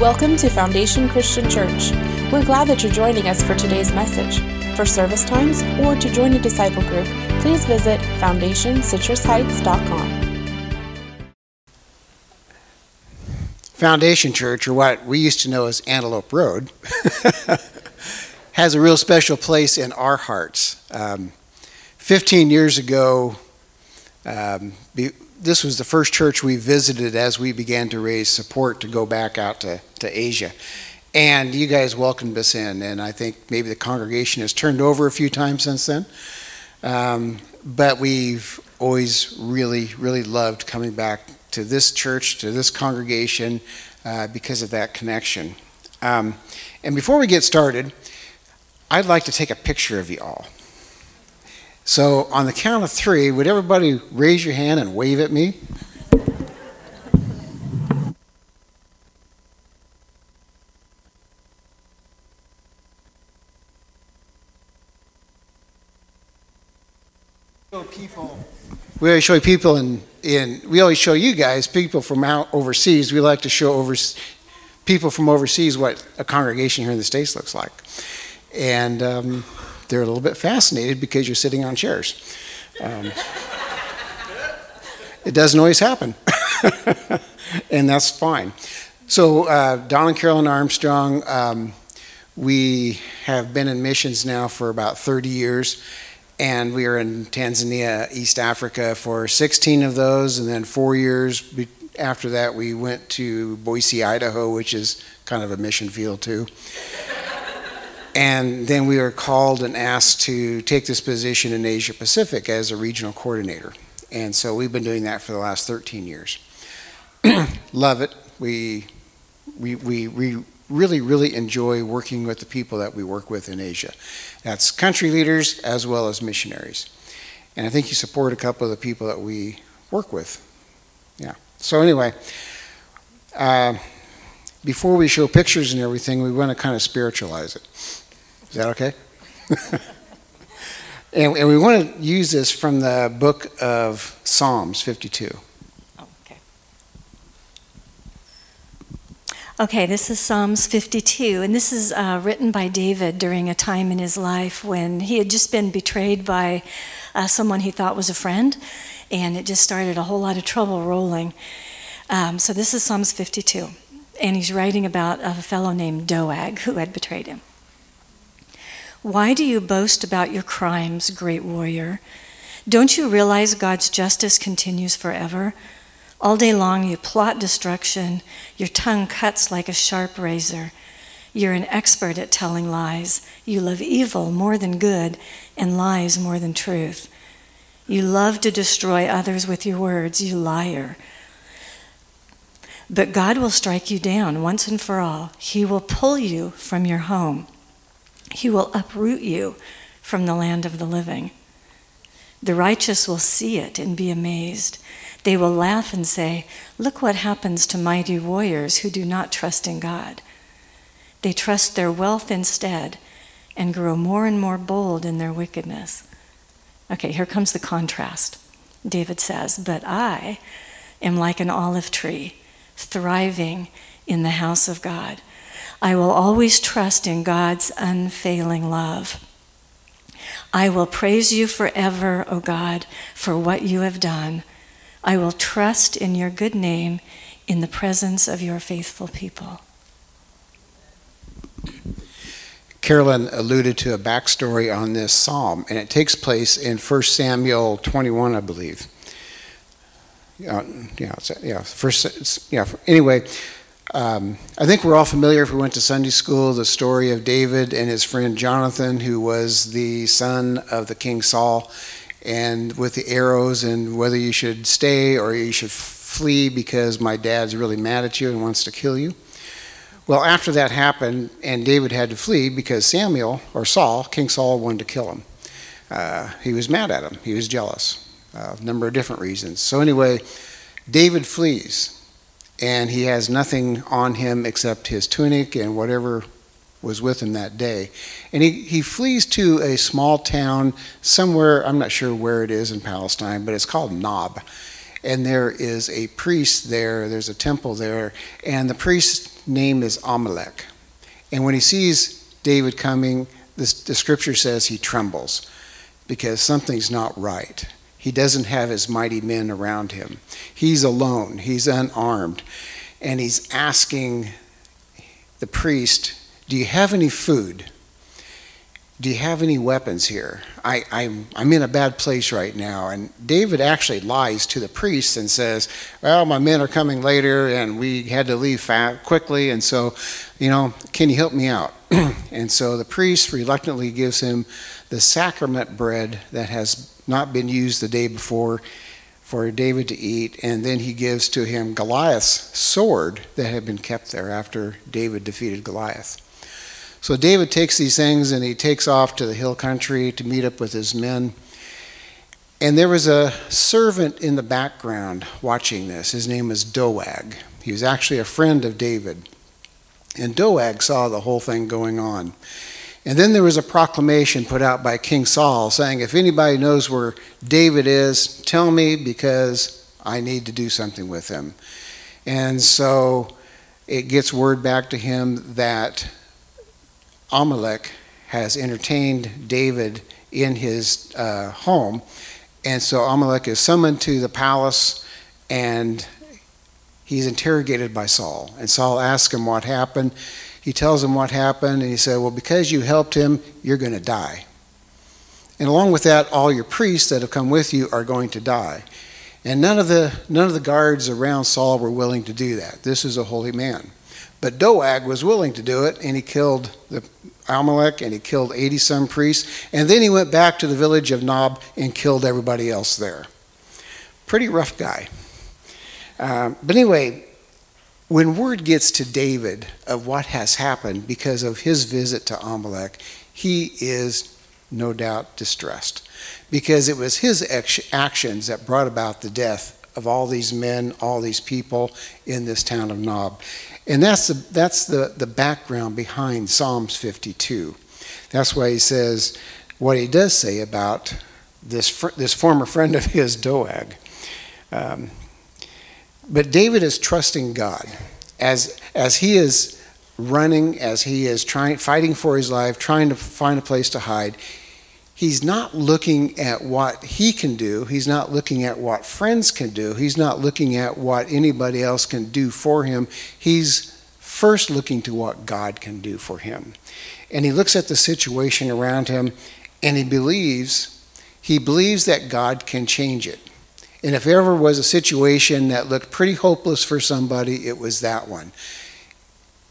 Welcome to Foundation Christian Church. We're glad that you're joining us for today's message. For service times or to join a disciple group, please visit foundationcitrusheights.com. Foundation Church, or what we used to know as Antelope Road, has a real special place in our hearts. Um, 15 years ago, um, this was the first church we visited as we began to raise support to go back out to, to Asia. And you guys welcomed us in, and I think maybe the congregation has turned over a few times since then. Um, but we've always really, really loved coming back to this church, to this congregation, uh, because of that connection. Um, and before we get started, I'd like to take a picture of you all. So, on the count of three, would everybody raise your hand and wave at me? People. We always show people in, in, we always show you guys, people from out overseas. We like to show over, people from overseas what a congregation here in the States looks like. And um, they're a little bit fascinated because you're sitting on chairs. Um, it doesn't always happen, and that's fine. So, uh, Don and Carolyn Armstrong, um, we have been in missions now for about 30 years, and we are in Tanzania, East Africa for 16 of those, and then four years after that, we went to Boise, Idaho, which is kind of a mission field too. And then we were called and asked to take this position in Asia Pacific as a regional coordinator. And so we've been doing that for the last 13 years. Love it. We, we, we, we really, really enjoy working with the people that we work with in Asia. That's country leaders as well as missionaries. And I think you support a couple of the people that we work with. Yeah. So, anyway, uh, before we show pictures and everything, we want to kind of spiritualize it. Is that okay? and, and we want to use this from the book of Psalms 52. Okay. Okay, this is Psalms 52, and this is uh, written by David during a time in his life when he had just been betrayed by uh, someone he thought was a friend, and it just started a whole lot of trouble rolling. Um, so this is Psalms 52, and he's writing about a fellow named Doeg who had betrayed him. Why do you boast about your crimes, great warrior? Don't you realize God's justice continues forever? All day long you plot destruction, your tongue cuts like a sharp razor. You're an expert at telling lies. You love evil more than good and lies more than truth. You love to destroy others with your words, you liar. But God will strike you down once and for all. He will pull you from your home. He will uproot you from the land of the living. The righteous will see it and be amazed. They will laugh and say, Look what happens to mighty warriors who do not trust in God. They trust their wealth instead and grow more and more bold in their wickedness. Okay, here comes the contrast. David says, But I am like an olive tree, thriving in the house of God. I will always trust in God's unfailing love. I will praise you forever, O God, for what you have done. I will trust in your good name in the presence of your faithful people. Carolyn alluded to a backstory on this psalm, and it takes place in 1 Samuel 21, I believe. Uh, yeah, yeah, first, yeah. Anyway, um, I think we're all familiar, if we went to Sunday school, the story of David and his friend Jonathan, who was the son of the King Saul, and with the arrows, and whether you should stay or you should flee because my dad's really mad at you and wants to kill you. Well, after that happened, and David had to flee because Samuel, or Saul, King Saul, wanted to kill him. Uh, he was mad at him, he was jealous, uh, a number of different reasons. So, anyway, David flees and he has nothing on him except his tunic and whatever was with him that day. And he, he flees to a small town somewhere, I'm not sure where it is in Palestine, but it's called Nob. And there is a priest there, there's a temple there, and the priest's name is Amalek. And when he sees David coming, the, the scripture says he trembles because something's not right. He doesn't have his mighty men around him. He's alone, he's unarmed, and he's asking the priest, Do you have any food? Do you have any weapons here? I, I'm, I'm in a bad place right now. And David actually lies to the priest and says, Well, my men are coming later and we had to leave quickly. And so, you know, can you help me out? and so the priest reluctantly gives him the sacrament bread that has not been used the day before for David to eat. And then he gives to him Goliath's sword that had been kept there after David defeated Goliath. So David takes these things and he takes off to the hill country to meet up with his men. And there was a servant in the background watching this. His name was Doeg. He was actually a friend of David. And Doeg saw the whole thing going on. And then there was a proclamation put out by King Saul saying, If anybody knows where David is, tell me because I need to do something with him. And so it gets word back to him that Amalek has entertained David in his uh, home. And so Amalek is summoned to the palace and he's interrogated by Saul. And Saul asks him what happened. He tells him what happened, and he said, Well, because you helped him, you're going to die. And along with that, all your priests that have come with you are going to die. And none of the, none of the guards around Saul were willing to do that. This is a holy man. But Doeg was willing to do it, and he killed the Amalek and he killed 80 some priests. And then he went back to the village of Nob and killed everybody else there. Pretty rough guy. Um, but anyway, when word gets to David of what has happened because of his visit to Amalek, he is no doubt distressed because it was his actions that brought about the death of all these men, all these people in this town of Nob. And that's the, that's the, the background behind Psalms 52. That's why he says what he does say about this, fr- this former friend of his, Doeg. Um, but David is trusting God as, as he is running, as he is trying, fighting for his life, trying to find a place to hide he's not looking at what he can do. He's not looking at what friends can do. He's not looking at what anybody else can do for him. He's first looking to what God can do for him. And he looks at the situation around him and he believes he believes that God can change it. And if ever was a situation that looked pretty hopeless for somebody, it was that one.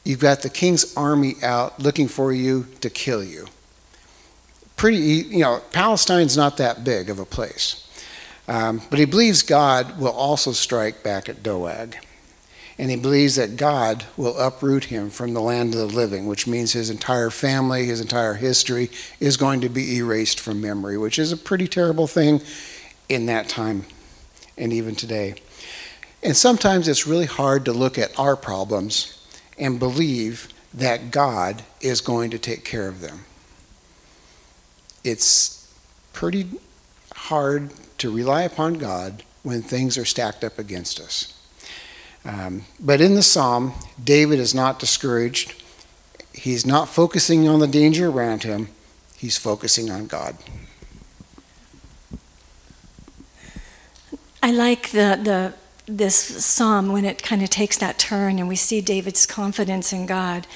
You've got the king's army out looking for you to kill you pretty, you know, Palestine's not that big of a place. Um, but he believes God will also strike back at Doeg. And he believes that God will uproot him from the land of the living, which means his entire family, his entire history is going to be erased from memory, which is a pretty terrible thing in that time and even today. And sometimes it's really hard to look at our problems and believe that God is going to take care of them it's pretty hard to rely upon God when things are stacked up against us. Um, but in the psalm, David is not discouraged. He's not focusing on the danger around him, he's focusing on God. I like the, the this psalm when it kind of takes that turn and we see David's confidence in God.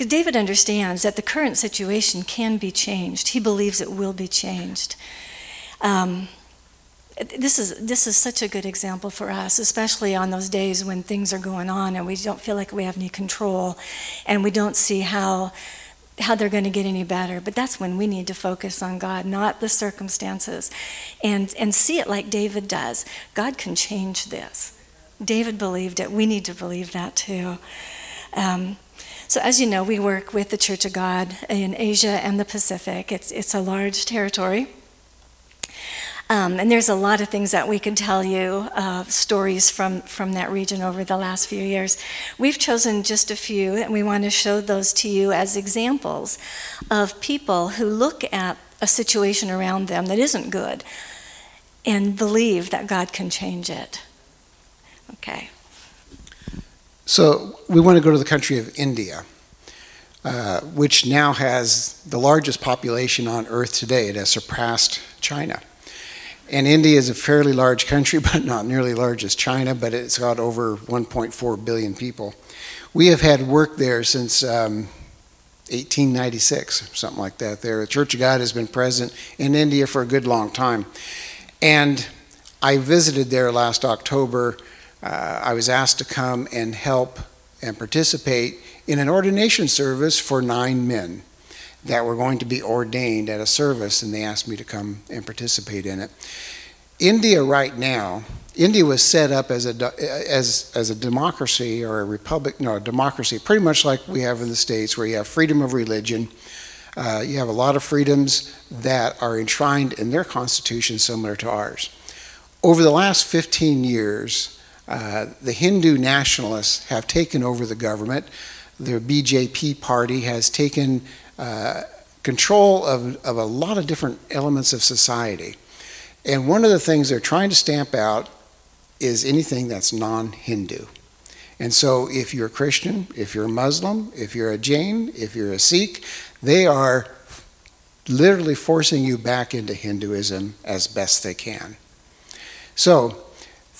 Because David understands that the current situation can be changed. He believes it will be changed. Um, this is this is such a good example for us, especially on those days when things are going on and we don't feel like we have any control, and we don't see how how they're going to get any better. But that's when we need to focus on God, not the circumstances, and and see it like David does. God can change this. David believed it. We need to believe that too. Um, so, as you know, we work with the Church of God in Asia and the Pacific. It's, it's a large territory. Um, and there's a lot of things that we can tell you, uh, stories from, from that region over the last few years. We've chosen just a few, and we want to show those to you as examples of people who look at a situation around them that isn't good and believe that God can change it. Okay. So we want to go to the country of India, uh, which now has the largest population on earth today. It has surpassed China. And India is a fairly large country, but not nearly large as China, but it's got over 1.4 billion people. We have had work there since um, 1896, something like that. There, the Church of God has been present in India for a good long time. And I visited there last October. Uh, I was asked to come and help and participate in an ordination service for nine men that were going to be ordained at a service, and they asked me to come and participate in it. India, right now, India was set up as a as as a democracy or a republic, no, a democracy, pretty much like we have in the states, where you have freedom of religion. Uh, you have a lot of freedoms that are enshrined in their constitution, similar to ours. Over the last 15 years, uh, the Hindu nationalists have taken over the government. The BJP party has taken uh, control of, of a lot of different elements of society. And one of the things they're trying to stamp out is anything that's non Hindu. And so, if you're a Christian, if you're a Muslim, if you're a Jain, if you're a Sikh, they are literally forcing you back into Hinduism as best they can. So,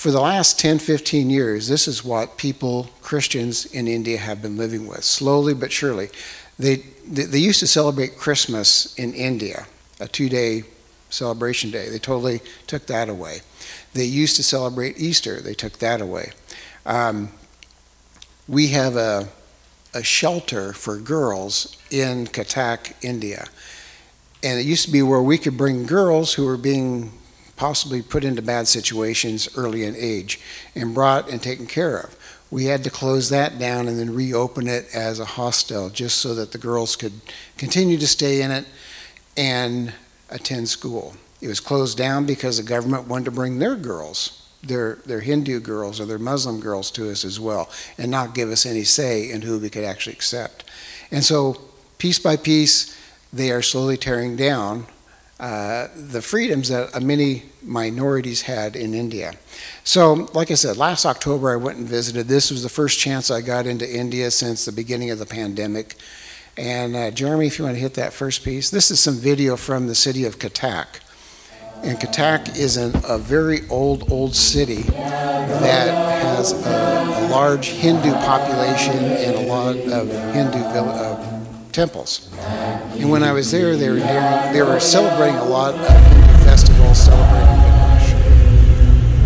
for the last 10, 15 years, this is what people, Christians in India, have been living with, slowly but surely. They, they used to celebrate Christmas in India, a two day celebration day. They totally took that away. They used to celebrate Easter. They took that away. Um, we have a, a shelter for girls in Cuttack, India. And it used to be where we could bring girls who were being possibly put into bad situations early in age and brought and taken care of. We had to close that down and then reopen it as a hostel just so that the girls could continue to stay in it and attend school. It was closed down because the government wanted to bring their girls, their, their Hindu girls or their Muslim girls to us as well, and not give us any say in who we could actually accept. And so, piece by piece, they are slowly tearing down uh, the freedoms that many minorities had in India. So, like I said, last October I went and visited. This was the first chance I got into India since the beginning of the pandemic. And uh, Jeremy, if you want to hit that first piece, this is some video from the city of Cuttack. And Cuttack is an, a very old, old city that has a, a large Hindu population and a lot of Hindu uh, temples. And when I was there, they were, doing, they were celebrating a lot of festivals celebrating Ganesh.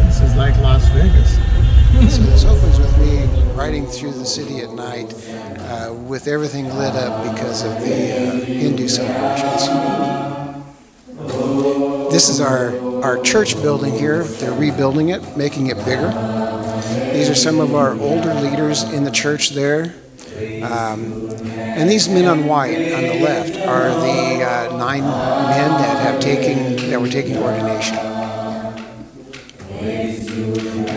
This is like Las Vegas. so this opens with me riding through the city at night uh, with everything lit up because of the uh, Hindu celebrations. This is our, our church building here. They're rebuilding it, making it bigger. These are some of our older leaders in the church there. Um, and these men on white on the left are the uh, nine men that have taken that were taking ordination.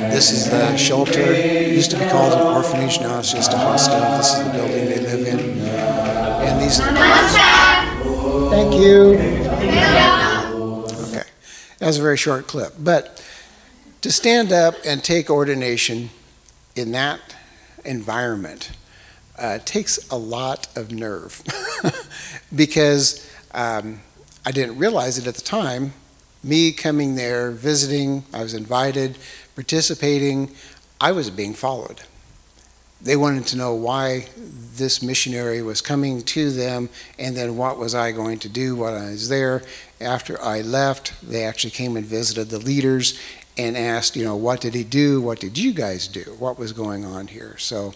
This is the shelter. It used to be called an orphanage. Now it's just a hostel. This is the building they live in. And these are the Thank you. Okay. That's a very short clip. But to stand up and take ordination in that environment uh, takes a lot of nerve because um, I didn't realize it at the time. Me coming there, visiting, I was invited, participating, I was being followed. They wanted to know why this missionary was coming to them and then what was I going to do while I was there after I left, they actually came and visited the leaders and asked, you know, what did he do? What did you guys do? What was going on here? So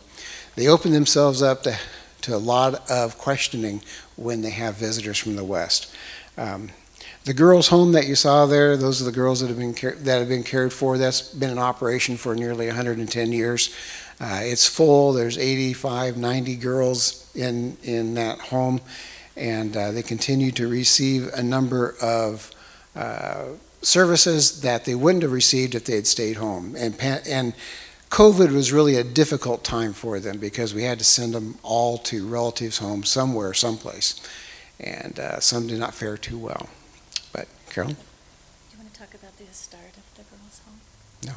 they open themselves up to, to a lot of questioning when they have visitors from the West. Um, the girls' home that you saw there, those are the girls that have been that have been cared for. That's been in operation for nearly 110 years. Uh, it's full. There's 85, 90 girls in in that home and uh, they continue to receive a number of uh, services that they wouldn't have received if they had stayed home. And, and COVID was really a difficult time for them because we had to send them all to relatives' homes somewhere, someplace. And uh, some did not fare too well. But, Carolyn? Do you want to talk about the start of the girls' home? No.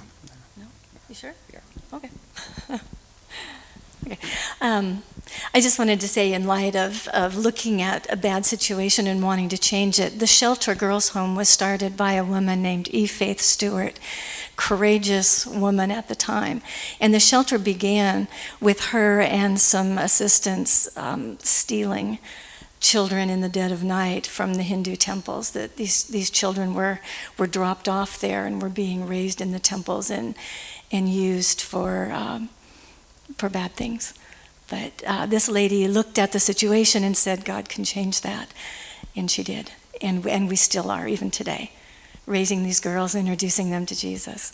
No? You sure? Yeah. Okay. Okay. Um, I just wanted to say, in light of, of looking at a bad situation and wanting to change it, the Shelter Girls Home was started by a woman named E. Faith Stewart, courageous woman at the time. And the shelter began with her and some assistants um, stealing children in the dead of night from the Hindu temples. That these these children were were dropped off there and were being raised in the temples and and used for um, for bad things. But uh, this lady looked at the situation and said, God can change that. And she did. And, and we still are, even today, raising these girls, introducing them to Jesus.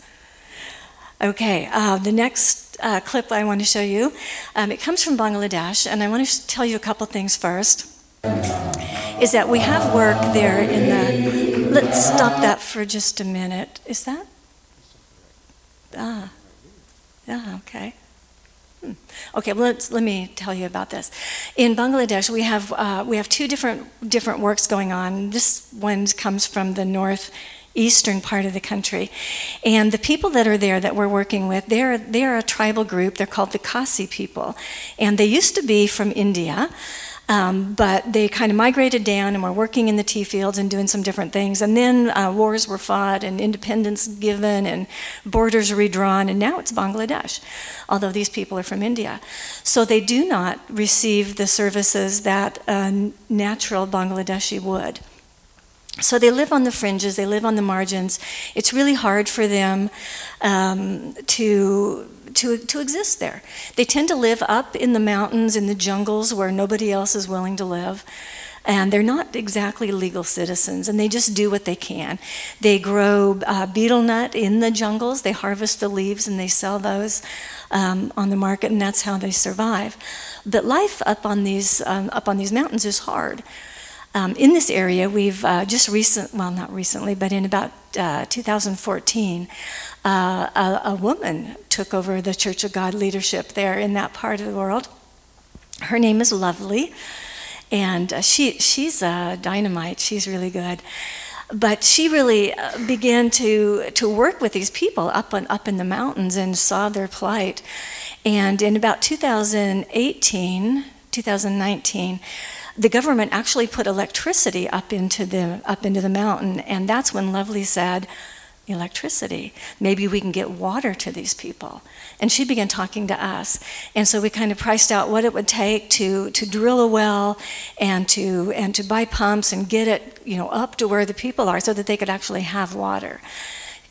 Okay, uh, the next uh, clip I want to show you, um, it comes from Bangladesh, and I want to tell you a couple things first. Is that we have work there in the. Let's stop that for just a minute. Is that? Ah, ah, okay. Hmm. Okay, well, let's, let me tell you about this. In Bangladesh, we have uh, we have two different different works going on. This one comes from the northeastern part of the country, and the people that are there that we're working with, they're they're a tribal group. They're called the Khasi people, and they used to be from India. Um, but they kind of migrated down and were working in the tea fields and doing some different things. And then uh, wars were fought and independence given and borders redrawn, and now it's Bangladesh, although these people are from India. So they do not receive the services that a natural Bangladeshi would. So they live on the fringes, they live on the margins. It's really hard for them um, to to, to exist there. They tend to live up in the mountains, in the jungles where nobody else is willing to live. And they're not exactly legal citizens, and they just do what they can. They grow uh, betel nut in the jungles, they harvest the leaves and they sell those um, on the market, and that's how they survive. But life up on these, um, up on these mountains is hard. Um, in this area, we've uh, just recent, well, not recently, but in about uh, 2014, uh, a, a, woman took over the Church of God leadership there in that part of the world. Her name is Lovely, and uh, she she's a dynamite. She's really good. But she really uh, began to, to work with these people up, on, up in the mountains and saw their plight. And in about 2018, 2019, the government actually put electricity up into the up into the mountain, and that's when Lovely said, electricity. Maybe we can get water to these people. And she began talking to us. And so we kind of priced out what it would take to, to drill a well and to, and to buy pumps and get it you know, up to where the people are so that they could actually have water.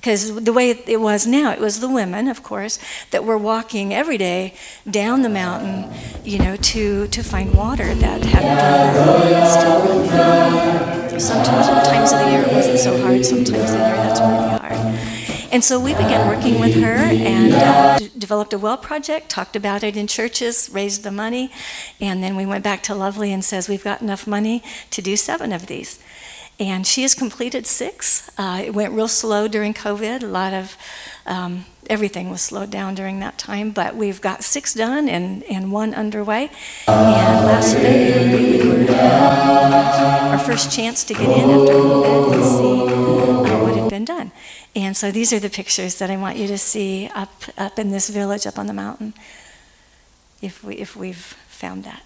Because the way it was now, it was the women, of course, that were walking every day down the mountain, you know, to, to find water that hadn't run Sometimes, sometimes of the year it wasn't so hard, sometimes the year that's really hard. And so we began working with her and uh, d- developed a well project, talked about it in churches, raised the money, and then we went back to Lovely and says, We've got enough money to do seven of these. And she has completed six. Uh, it went real slow during COVID. A lot of um, everything was slowed down during that time, but we've got six done and, and one underway. And last February, we were uh, our first chance to get in after COVID and see uh, what had been done. And so these are the pictures that I want you to see up, up in this village up on the mountain, if, we, if we've found that.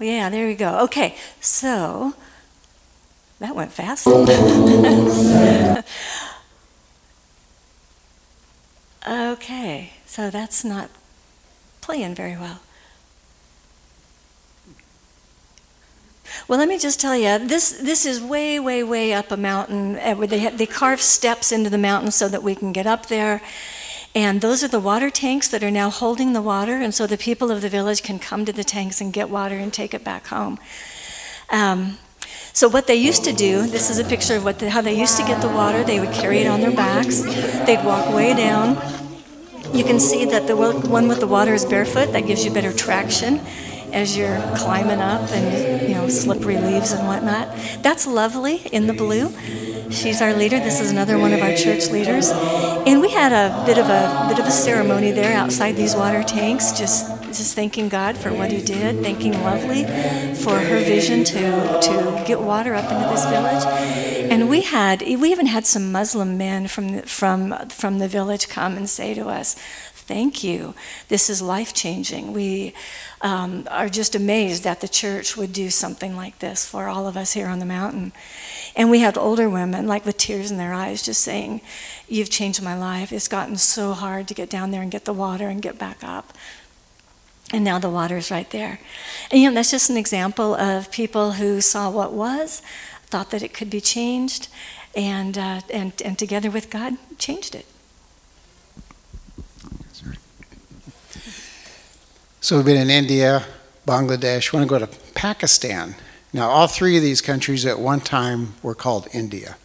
Yeah, there we go. Okay, so that went fast. okay, so that's not playing very well. Well, let me just tell you, this, this is way, way, way up a mountain. Uh, they, have, they carve steps into the mountain so that we can get up there. And those are the water tanks that are now holding the water, and so the people of the village can come to the tanks and get water and take it back home. Um, so what they used to do, this is a picture of what the, how they used to get the water. They would carry it on their backs. They'd walk way down. You can see that the one with the water is barefoot. That gives you better traction. As you're climbing up and you know slippery leaves and whatnot. That's lovely in the blue. She's our leader. This is another one of our church leaders, and we had a bit of a bit of a ceremony there outside these water tanks, just just thanking God for what He did, thanking Lovely for her vision to to get water up into this village, and we had we even had some Muslim men from from from the village come and say to us, "Thank you. This is life changing. We." Um, are just amazed that the church would do something like this for all of us here on the mountain. And we had older women, like with tears in their eyes, just saying, You've changed my life. It's gotten so hard to get down there and get the water and get back up. And now the water is right there. And you know, that's just an example of people who saw what was, thought that it could be changed, and, uh, and, and together with God, changed it. So we've been in India, Bangladesh, we want to go to Pakistan. Now, all three of these countries at one time were called India,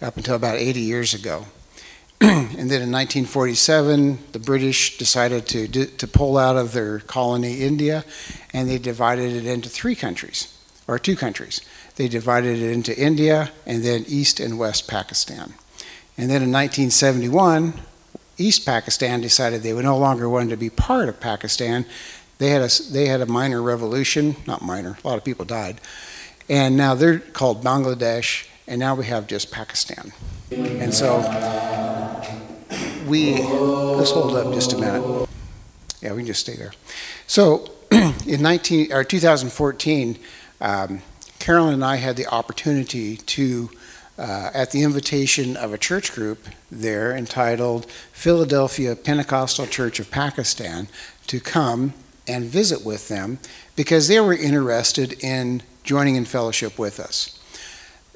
up until about 80 years ago. and then in 1947, the British decided to, to pull out of their colony, India, and they divided it into three countries, or two countries. They divided it into India and then East and West Pakistan. And then in 1971, East Pakistan decided they would no longer want to be part of Pakistan. They had a, they had a minor revolution, not minor, a lot of people died. And now they're called Bangladesh, and now we have just Pakistan. And so we, let's hold up just a minute. Yeah, we can just stay there. So in 19, or 2014, um, Carolyn and I had the opportunity to uh, at the invitation of a church group there entitled Philadelphia Pentecostal Church of Pakistan to come and visit with them because they were interested in joining in fellowship with us.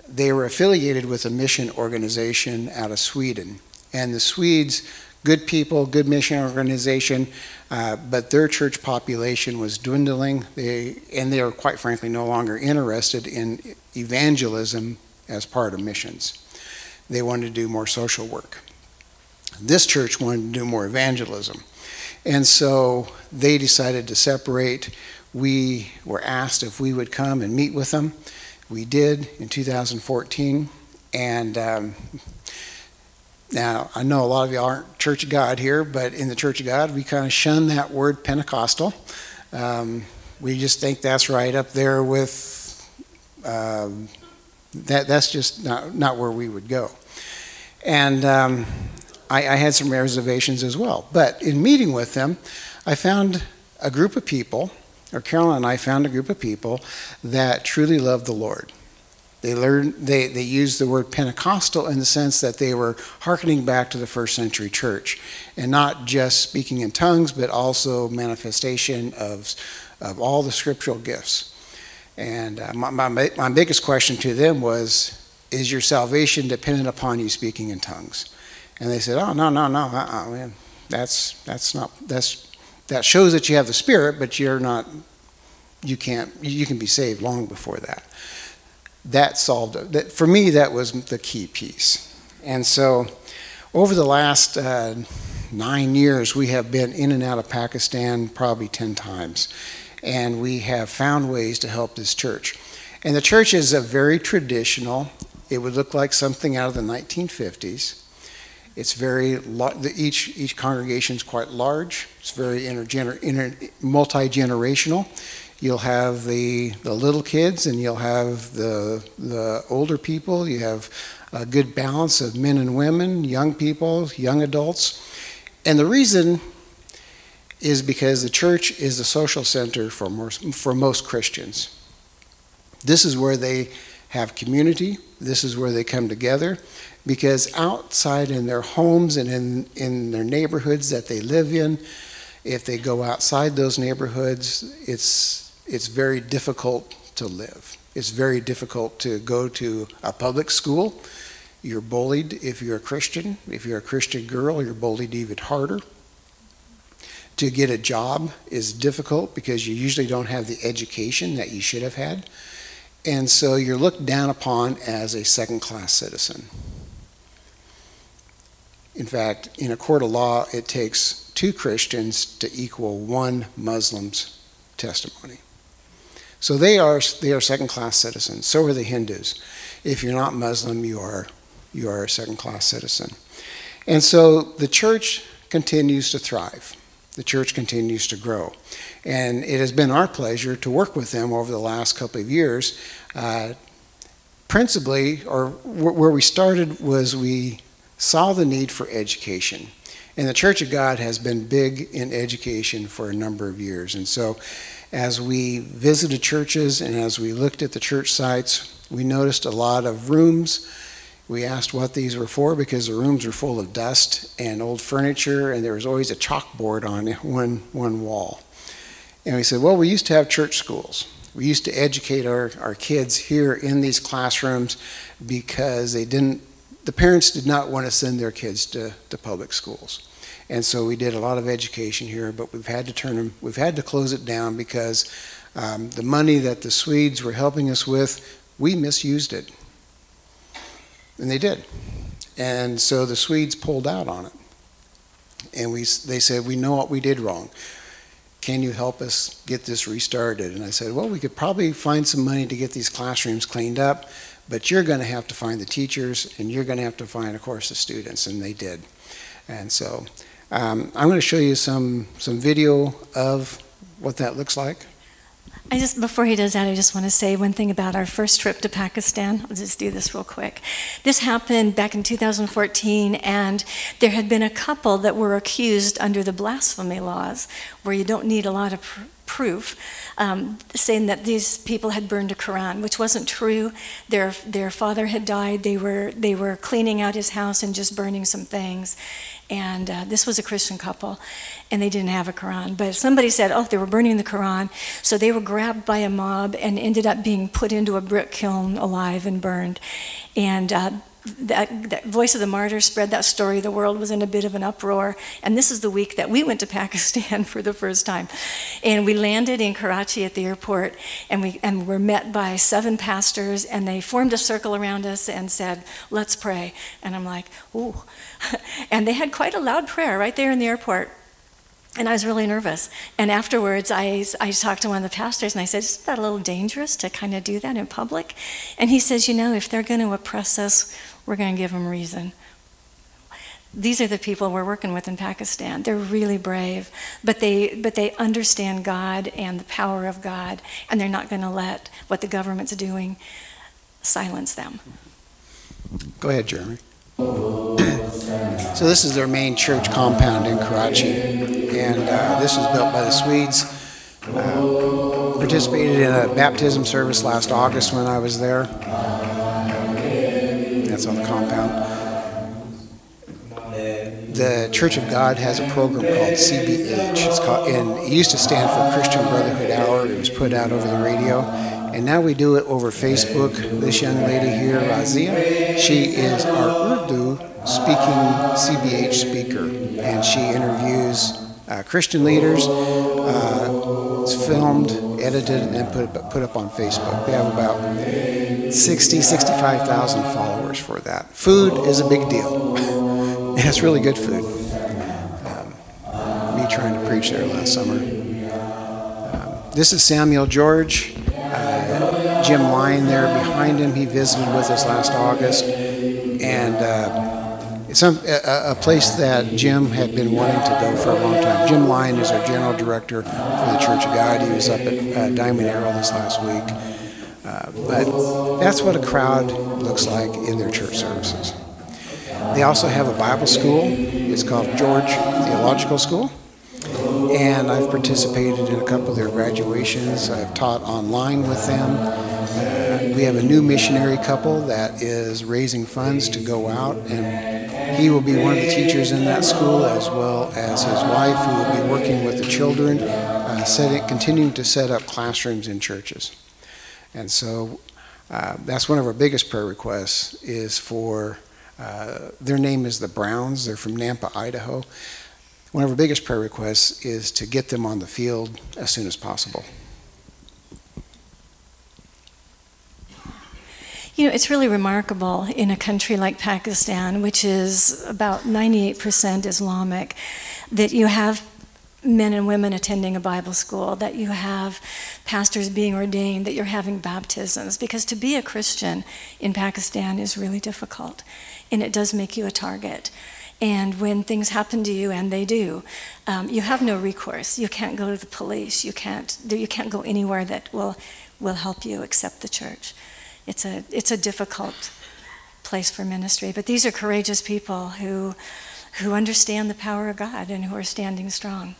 They were affiliated with a mission organization out of Sweden, and the Swedes, good people, good mission organization, uh, but their church population was dwindling. They and they are quite frankly no longer interested in evangelism as part of missions. They wanted to do more social work. This church wanted to do more evangelism. And so they decided to separate. We were asked if we would come and meet with them. We did in 2014. And um, now I know a lot of you aren't Church of God here, but in the Church of God, we kind of shun that word Pentecostal. Um, we just think that's right up there with. Um, that, that's just not, not where we would go. And um, I, I had some reservations as well. But in meeting with them, I found a group of people, or Carolyn and I found a group of people that truly loved the Lord. They learned they, they used the word Pentecostal in the sense that they were hearkening back to the first century church and not just speaking in tongues, but also manifestation of, of all the scriptural gifts. And uh, my, my, my biggest question to them was, Is your salvation dependent upon you speaking in tongues? And they said, Oh, no, no, no. Uh-uh, man. That's, that's not, that's, that shows that you have the Spirit, but you're not, you can't, you can be saved long before that. That solved. That, for me, that was the key piece. And so, over the last uh, nine years, we have been in and out of Pakistan probably 10 times and we have found ways to help this church. And the church is a very traditional, it would look like something out of the 1950s. It's very, each, each congregation is quite large. It's very intergener, inter, multi-generational. You'll have the, the little kids and you'll have the, the older people. You have a good balance of men and women, young people, young adults. And the reason is because the church is the social center for most, for most Christians. This is where they have community, this is where they come together, because outside in their homes and in, in their neighborhoods that they live in, if they go outside those neighborhoods, it's, it's very difficult to live. It's very difficult to go to a public school. You're bullied if you're a Christian. If you're a Christian girl, you're bullied even harder to get a job is difficult because you usually don't have the education that you should have had. And so you're looked down upon as a second class citizen. In fact, in a court of law, it takes two Christians to equal one Muslim's testimony. So they are they are second class citizens. So are the Hindus. If you're not Muslim, you are you are a second class citizen. And so the church continues to thrive. The church continues to grow. And it has been our pleasure to work with them over the last couple of years. Uh, principally, or where we started was we saw the need for education. And the Church of God has been big in education for a number of years. And so, as we visited churches and as we looked at the church sites, we noticed a lot of rooms. We asked what these were for because the rooms were full of dust and old furniture, and there was always a chalkboard on one, one wall. And we said, Well, we used to have church schools. We used to educate our, our kids here in these classrooms because they didn't the parents did not want to send their kids to, to public schools. And so we did a lot of education here, but we've had to turn them, we've had to close it down because um, the money that the Swedes were helping us with, we misused it. And they did. And so the Swedes pulled out on it. And we, they said, We know what we did wrong. Can you help us get this restarted? And I said, Well, we could probably find some money to get these classrooms cleaned up but you're going to have to find the teachers and you're going to have to find, of course, the students, and they did. And so um, I'm going to show you some, some video of what that looks like. I just before he does that, I just want to say one thing about our first trip to Pakistan. I'll just do this real quick. This happened back in 2014, and there had been a couple that were accused under the blasphemy laws, where you don't need a lot of proof, um, saying that these people had burned a Quran, which wasn't true. Their their father had died. They were they were cleaning out his house and just burning some things, and uh, this was a Christian couple, and they didn't have a Quran. But somebody said, oh, they were burning the Quran. So they were grabbed by a mob and ended up being put into a brick kiln alive and burned. And uh, that, that, voice of the martyr spread that story. The world was in a bit of an uproar. And this is the week that we went to Pakistan for the first time. And we landed in Karachi at the airport, and we and were met by seven pastors, and they formed a circle around us and said, "Let's pray." And I'm like, "Ooh." and they had quite a loud prayer right there in the airport. And I was really nervous. And afterwards, I, I talked to one of the pastors and I said, Isn't that a little dangerous to kind of do that in public? And he says, You know, if they're going to oppress us, we're going to give them reason. These are the people we're working with in Pakistan. They're really brave, but they, but they understand God and the power of God, and they're not going to let what the government's doing silence them. Go ahead, Jeremy. So this is their main church compound in Karachi, and uh, this was built by the Swedes. Uh, participated in a baptism service last August when I was there. That's on the compound. The Church of God has a program called CBH. It's called, and it used to stand for Christian Brotherhood Hour. It was put out over the radio and now we do it over Facebook. This young lady here, Razia, she is our Urdu speaking CBH speaker, and she interviews uh, Christian leaders. Uh, it's filmed, edited, and then put, put up on Facebook. We have about 60, 65,000 followers for that. Food is a big deal, and it's really good food. Um, me trying to preach there last summer. Um, this is Samuel George. Uh, Jim Lyon there behind him. He visited with us last August, and uh, some a, a, place that Jim had been wanting to go for a long time. Jim Lyon is our general director for the Church of God. He was up at uh, Diamond Arrow this last week. Uh, but that's what a crowd looks like in their church services. They also have a Bible school. It's called George Theological School and I've participated in a couple of their graduations. I've taught online with them. Uh, we have a new missionary couple that is raising funds to go out, and he will be one of the teachers in that school, as well as his wife, who will be working with the children, uh, setting, continuing to set up classrooms in churches. And so uh, that's one of our biggest prayer requests is for uh, their name is the Browns. They're from Nampa, Idaho one of our biggest prayer requests is to get them on the field as soon as possible. You know, it's really remarkable in a country like Pakistan, which is about 98% Islamic, that you have men and women attending a Bible school, that you have pastors being ordained, that you're having baptisms. Because to be a Christian in Pakistan is really difficult, and it does make you a target. And when things happen to you, and they do, um, you have no recourse. You can't go to the police. You can't. You can't go anywhere that will will help you except the church. It's a it's a difficult place for ministry. But these are courageous people who who understand the power of God and who are standing strong,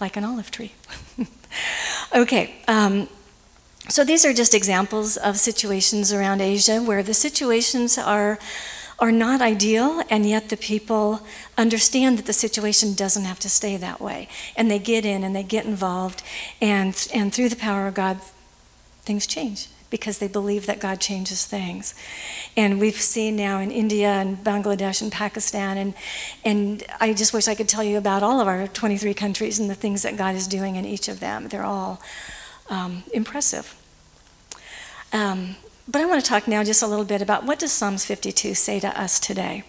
like an olive tree. okay. Um, so these are just examples of situations around Asia where the situations are are not ideal, and yet the people understand that the situation doesn't have to stay that way. And they get in and they get involved, and, and through the power of God, things change because they believe that God changes things. And we've seen now in India and Bangladesh and Pakistan, and, and I just wish I could tell you about all of our 23 countries and the things that God is doing in each of them. They're all um, impressive. Um, but I want to talk now just a little bit about what does Psalms 52 say to us today?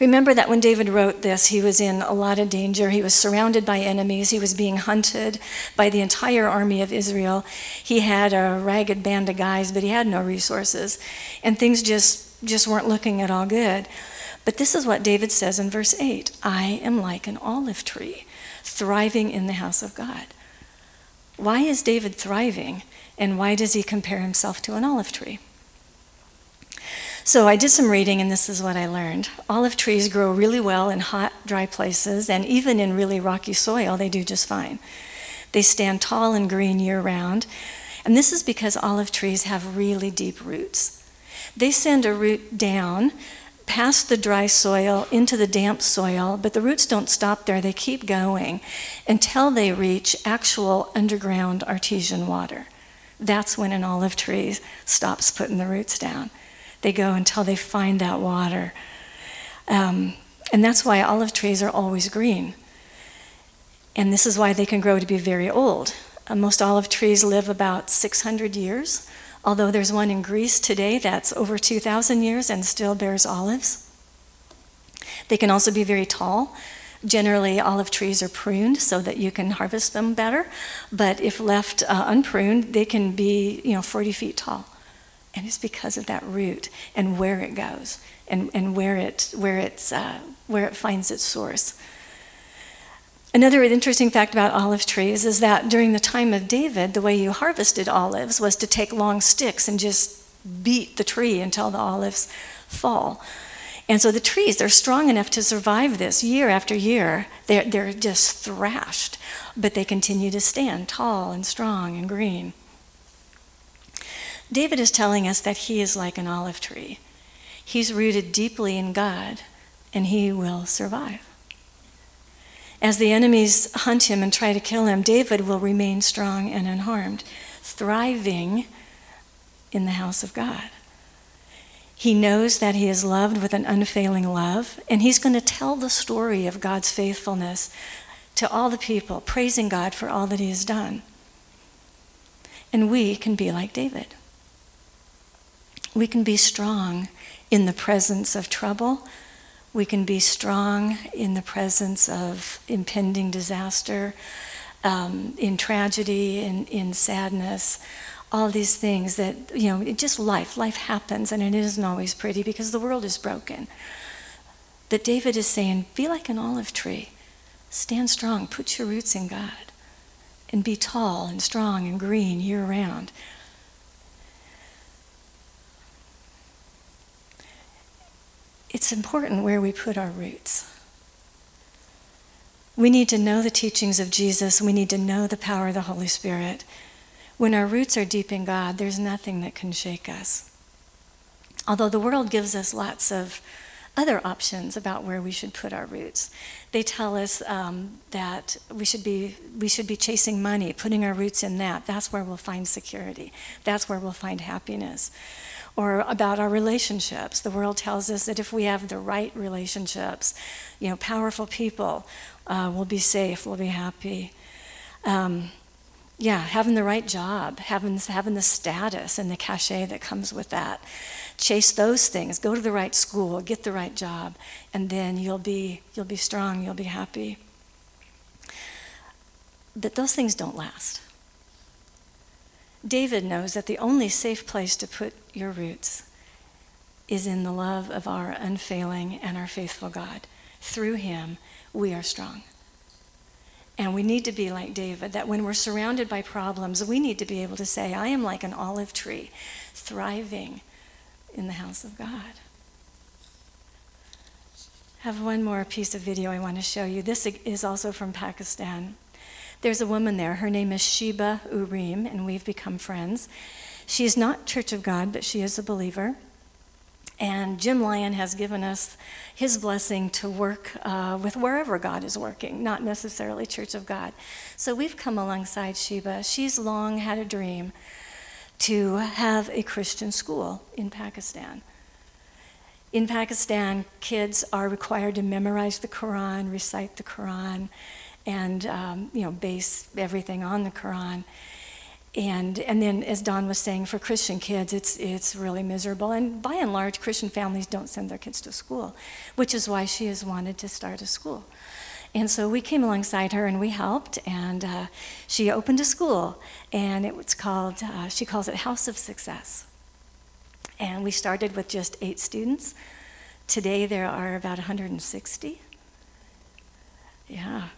Remember that when David wrote this, he was in a lot of danger. He was surrounded by enemies. He was being hunted by the entire army of Israel. He had a ragged band of guys, but he had no resources. And things just, just weren't looking at all good. But this is what David says in verse 8 I am like an olive tree, thriving in the house of God. Why is David thriving? And why does he compare himself to an olive tree? So I did some reading, and this is what I learned. Olive trees grow really well in hot, dry places, and even in really rocky soil, they do just fine. They stand tall and green year round, and this is because olive trees have really deep roots. They send a root down past the dry soil into the damp soil, but the roots don't stop there. They keep going until they reach actual underground artesian water. That's when an olive tree stops putting the roots down. They go until they find that water. Um, and that's why olive trees are always green. And this is why they can grow to be very old. Uh, most olive trees live about 600 years, although there's one in Greece today that's over 2,000 years and still bears olives. They can also be very tall. Generally, olive trees are pruned so that you can harvest them better, but if left uh, unpruned, they can be, you know, 40 feet tall. And it's because of that root and where it goes and, and where, it, where, it's, uh, where it finds its source. Another interesting fact about olive trees is that during the time of David, the way you harvested olives was to take long sticks and just beat the tree until the olives fall. And so the trees, they're strong enough to survive this year after year. They're, they're just thrashed, but they continue to stand tall and strong and green. David is telling us that he is like an olive tree. He's rooted deeply in God, and he will survive. As the enemies hunt him and try to kill him, David will remain strong and unharmed, thriving in the house of God. He knows that he is loved with an unfailing love, and he's going to tell the story of God's faithfulness to all the people, praising God for all that he has done. And we can be like David. We can be strong in the presence of trouble. We can be strong in the presence of impending disaster, um, in tragedy, in, in sadness all these things that, you know, just life. Life happens and it isn't always pretty because the world is broken. But David is saying, be like an olive tree. Stand strong. Put your roots in God. And be tall and strong and green year round. It's important where we put our roots. We need to know the teachings of Jesus. We need to know the power of the Holy Spirit. When our roots are deep in God, there's nothing that can shake us. Although the world gives us lots of other options about where we should put our roots. They tell us um, that we should be we should be chasing money, putting our roots in that. That's where we'll find security. That's where we'll find happiness. Or about our relationships. The world tells us that if we have the right relationships, you know, powerful people, uh, we'll be safe, we'll be happy. Um, yeah, having the right job, having, having the status and the cachet that comes with that. Chase those things, go to the right school, get the right job, and then you'll be, you'll be strong, you'll be happy. But those things don't last. David knows that the only safe place to put your roots is in the love of our unfailing and our faithful God. Through him, we are strong. And we need to be like David, that when we're surrounded by problems, we need to be able to say, I am like an olive tree, thriving in the house of God. I have one more piece of video I want to show you. This is also from Pakistan. There's a woman there. Her name is Sheba Urim, and we've become friends. She is not Church of God, but she is a believer. And Jim Lyon has given us his blessing to work uh, with wherever God is working, not necessarily Church of God. So we've come alongside Sheba. She's long had a dream to have a Christian school in Pakistan. In Pakistan, kids are required to memorize the Quran, recite the Quran, and um, you know base everything on the Quran. And and then, as Don was saying, for Christian kids, it's it's really miserable. And by and large, Christian families don't send their kids to school, which is why she has wanted to start a school. And so we came alongside her and we helped, and uh, she opened a school, and it was called, uh, she calls it House of Success. And we started with just eight students. Today there are about 160. Yeah,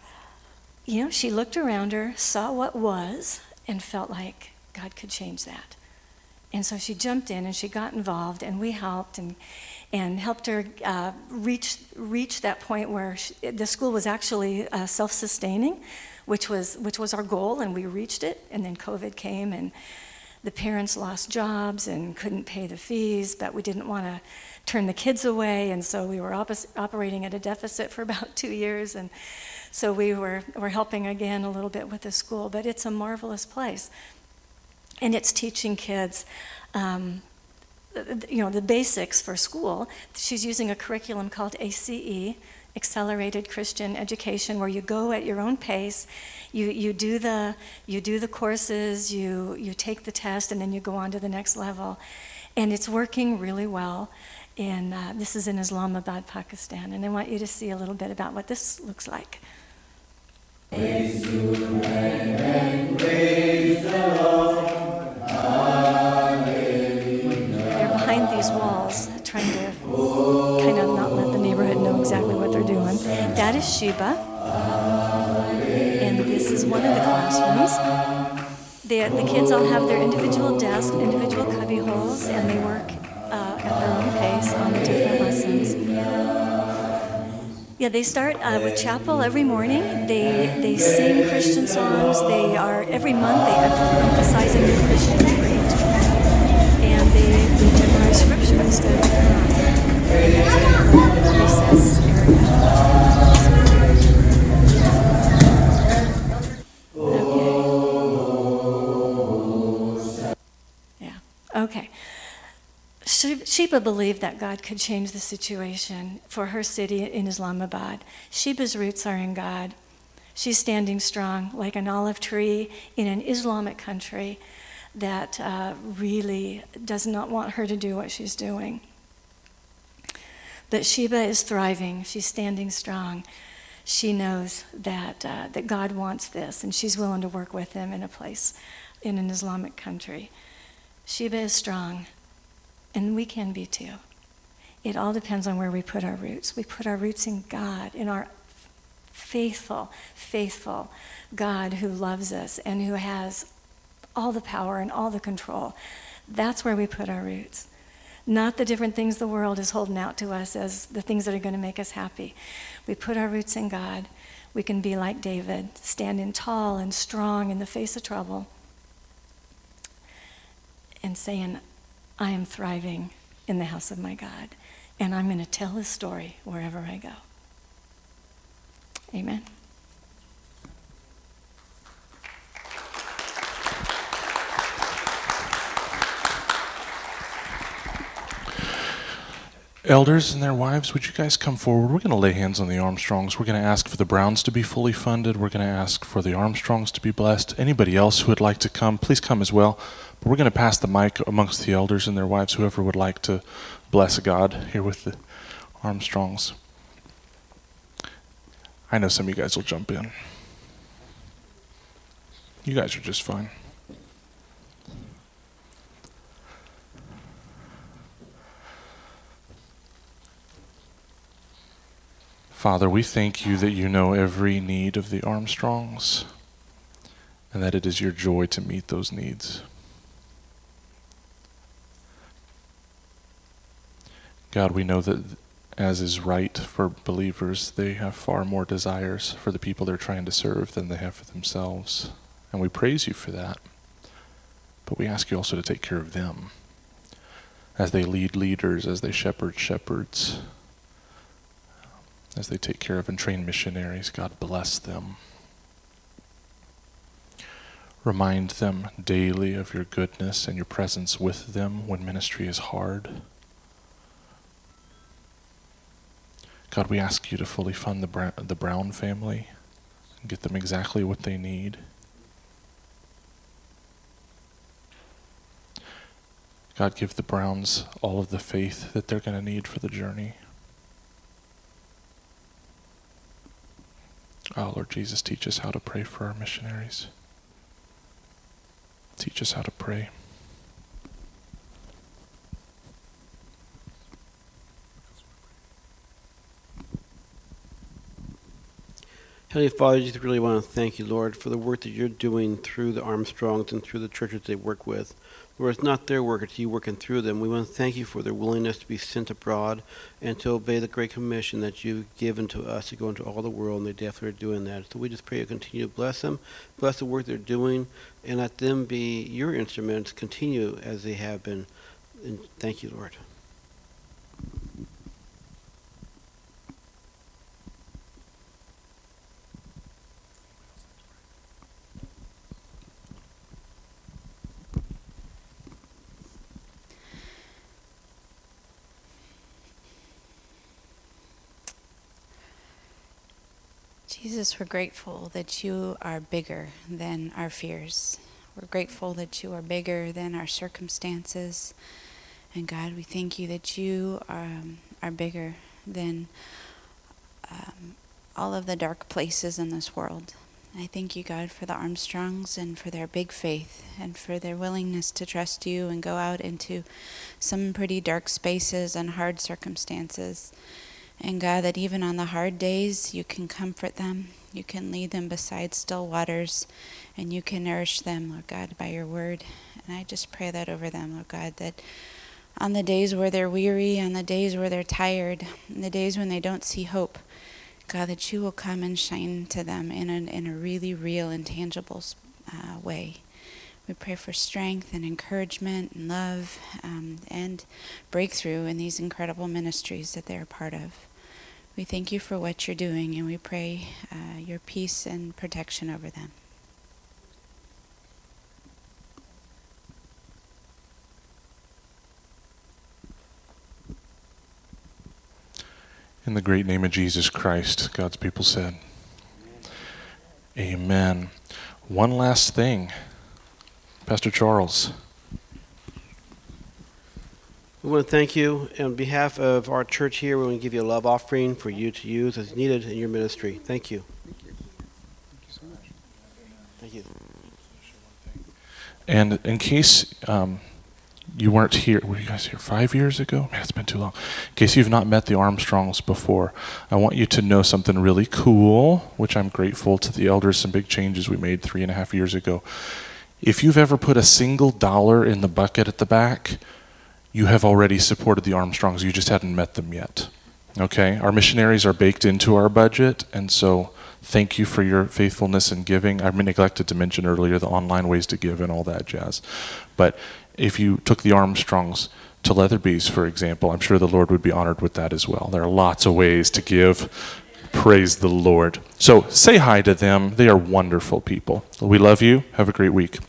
you know, she looked around her, saw what was, and felt like God could change that. And so she jumped in and she got involved, and we helped and, and helped her uh, reach, reach that point where she, the school was actually uh, self sustaining, which was, which was our goal, and we reached it. And then COVID came, and the parents lost jobs and couldn't pay the fees, but we didn't want to turn the kids away, and so we were op- operating at a deficit for about two years. And so we were, were helping again a little bit with the school, but it's a marvelous place. And it's teaching kids, um, you know, the basics for school. She's using a curriculum called ACE, Accelerated Christian Education, where you go at your own pace. You, you, do, the, you do the courses, you, you take the test, and then you go on to the next level. And it's working really well. And uh, this is in Islamabad, Pakistan. And I want you to see a little bit about what this looks like. They're behind these walls, trying to kind of not let the neighborhood know exactly what they're doing. That is Sheba, and this is one of the classrooms. The, the kids all have their individual desks, individual cubby holes, and they work at their own pace on the different lessons. Yeah, they start uh, with chapel every morning. They they sing Christian songs. They are every month they emphasize a new Christian trait, and they, they memorize scripture instead of Quran. And that's the recess area. Sheba believed that God could change the situation for her city in Islamabad. Sheba's roots are in God. She's standing strong like an olive tree in an Islamic country that uh, really does not want her to do what she's doing. But Sheba is thriving. She's standing strong. She knows that, uh, that God wants this, and she's willing to work with him in a place in an Islamic country. Sheba is strong. And we can be too. It all depends on where we put our roots. We put our roots in God, in our faithful, faithful God who loves us and who has all the power and all the control. That's where we put our roots. Not the different things the world is holding out to us as the things that are going to make us happy. We put our roots in God. We can be like David, standing tall and strong in the face of trouble and saying, I am thriving in the house of my God, and I'm going to tell his story wherever I go. Amen. Elders and their wives, would you guys come forward? We're going to lay hands on the Armstrongs. We're going to ask for the Browns to be fully funded. We're going to ask for the Armstrongs to be blessed. Anybody else who would like to come, please come as well. But we're going to pass the mic amongst the elders and their wives, whoever would like to bless God here with the Armstrongs. I know some of you guys will jump in. You guys are just fine. Father, we thank you that you know every need of the Armstrongs and that it is your joy to meet those needs. God, we know that as is right for believers, they have far more desires for the people they're trying to serve than they have for themselves. And we praise you for that. But we ask you also to take care of them as they lead leaders, as they shepherd shepherds, as they take care of and train missionaries. God bless them. Remind them daily of your goodness and your presence with them when ministry is hard. God, we ask you to fully fund the Brown, the Brown family and get them exactly what they need. God, give the Browns all of the faith that they're going to need for the journey. Oh, Lord Jesus, teach us how to pray for our missionaries. Teach us how to pray. Heavenly Father, I just really want to thank you, Lord, for the work that you're doing through the Armstrongs and through the churches they work with. Lord, it's not their work, it's you working through them. We want to thank you for their willingness to be sent abroad and to obey the great commission that you've given to us to go into all the world, and they definitely are doing that. So we just pray you continue to bless them, bless the work they're doing, and let them be your instruments, continue as they have been. And thank you, Lord. Jesus, we're grateful that you are bigger than our fears. We're grateful that you are bigger than our circumstances. And God, we thank you that you are, um, are bigger than um, all of the dark places in this world. I thank you, God, for the Armstrongs and for their big faith and for their willingness to trust you and go out into some pretty dark spaces and hard circumstances. And God, that even on the hard days, you can comfort them, you can lead them beside still waters, and you can nourish them, Lord God, by your word. And I just pray that over them, Lord God, that on the days where they're weary, on the days where they're tired, on the days when they don't see hope, God, that you will come and shine to them in a, in a really real and tangible uh, way. We pray for strength and encouragement and love um, and breakthrough in these incredible ministries that they're part of. We thank you for what you're doing and we pray uh, your peace and protection over them. In the great name of Jesus Christ, God's people said, Amen. One last thing. Pastor Charles. We want to thank you on behalf of our church here. We want to give you a love offering for you to use as needed in your ministry. Thank you. Thank you. Thank you so much. Thank you. And in case um, you weren't here, were you guys here five years ago? Man, it's been too long. In case you've not met the Armstrongs before, I want you to know something really cool, which I'm grateful to the elders, some big changes we made three and a half years ago. If you've ever put a single dollar in the bucket at the back, you have already supported the Armstrongs. You just hadn't met them yet. Okay? Our missionaries are baked into our budget, and so thank you for your faithfulness in giving. I neglected to mention earlier the online ways to give and all that jazz. But if you took the Armstrongs to Leatherby's, for example, I'm sure the Lord would be honored with that as well. There are lots of ways to give. Praise the Lord. So say hi to them. They are wonderful people. We love you. Have a great week.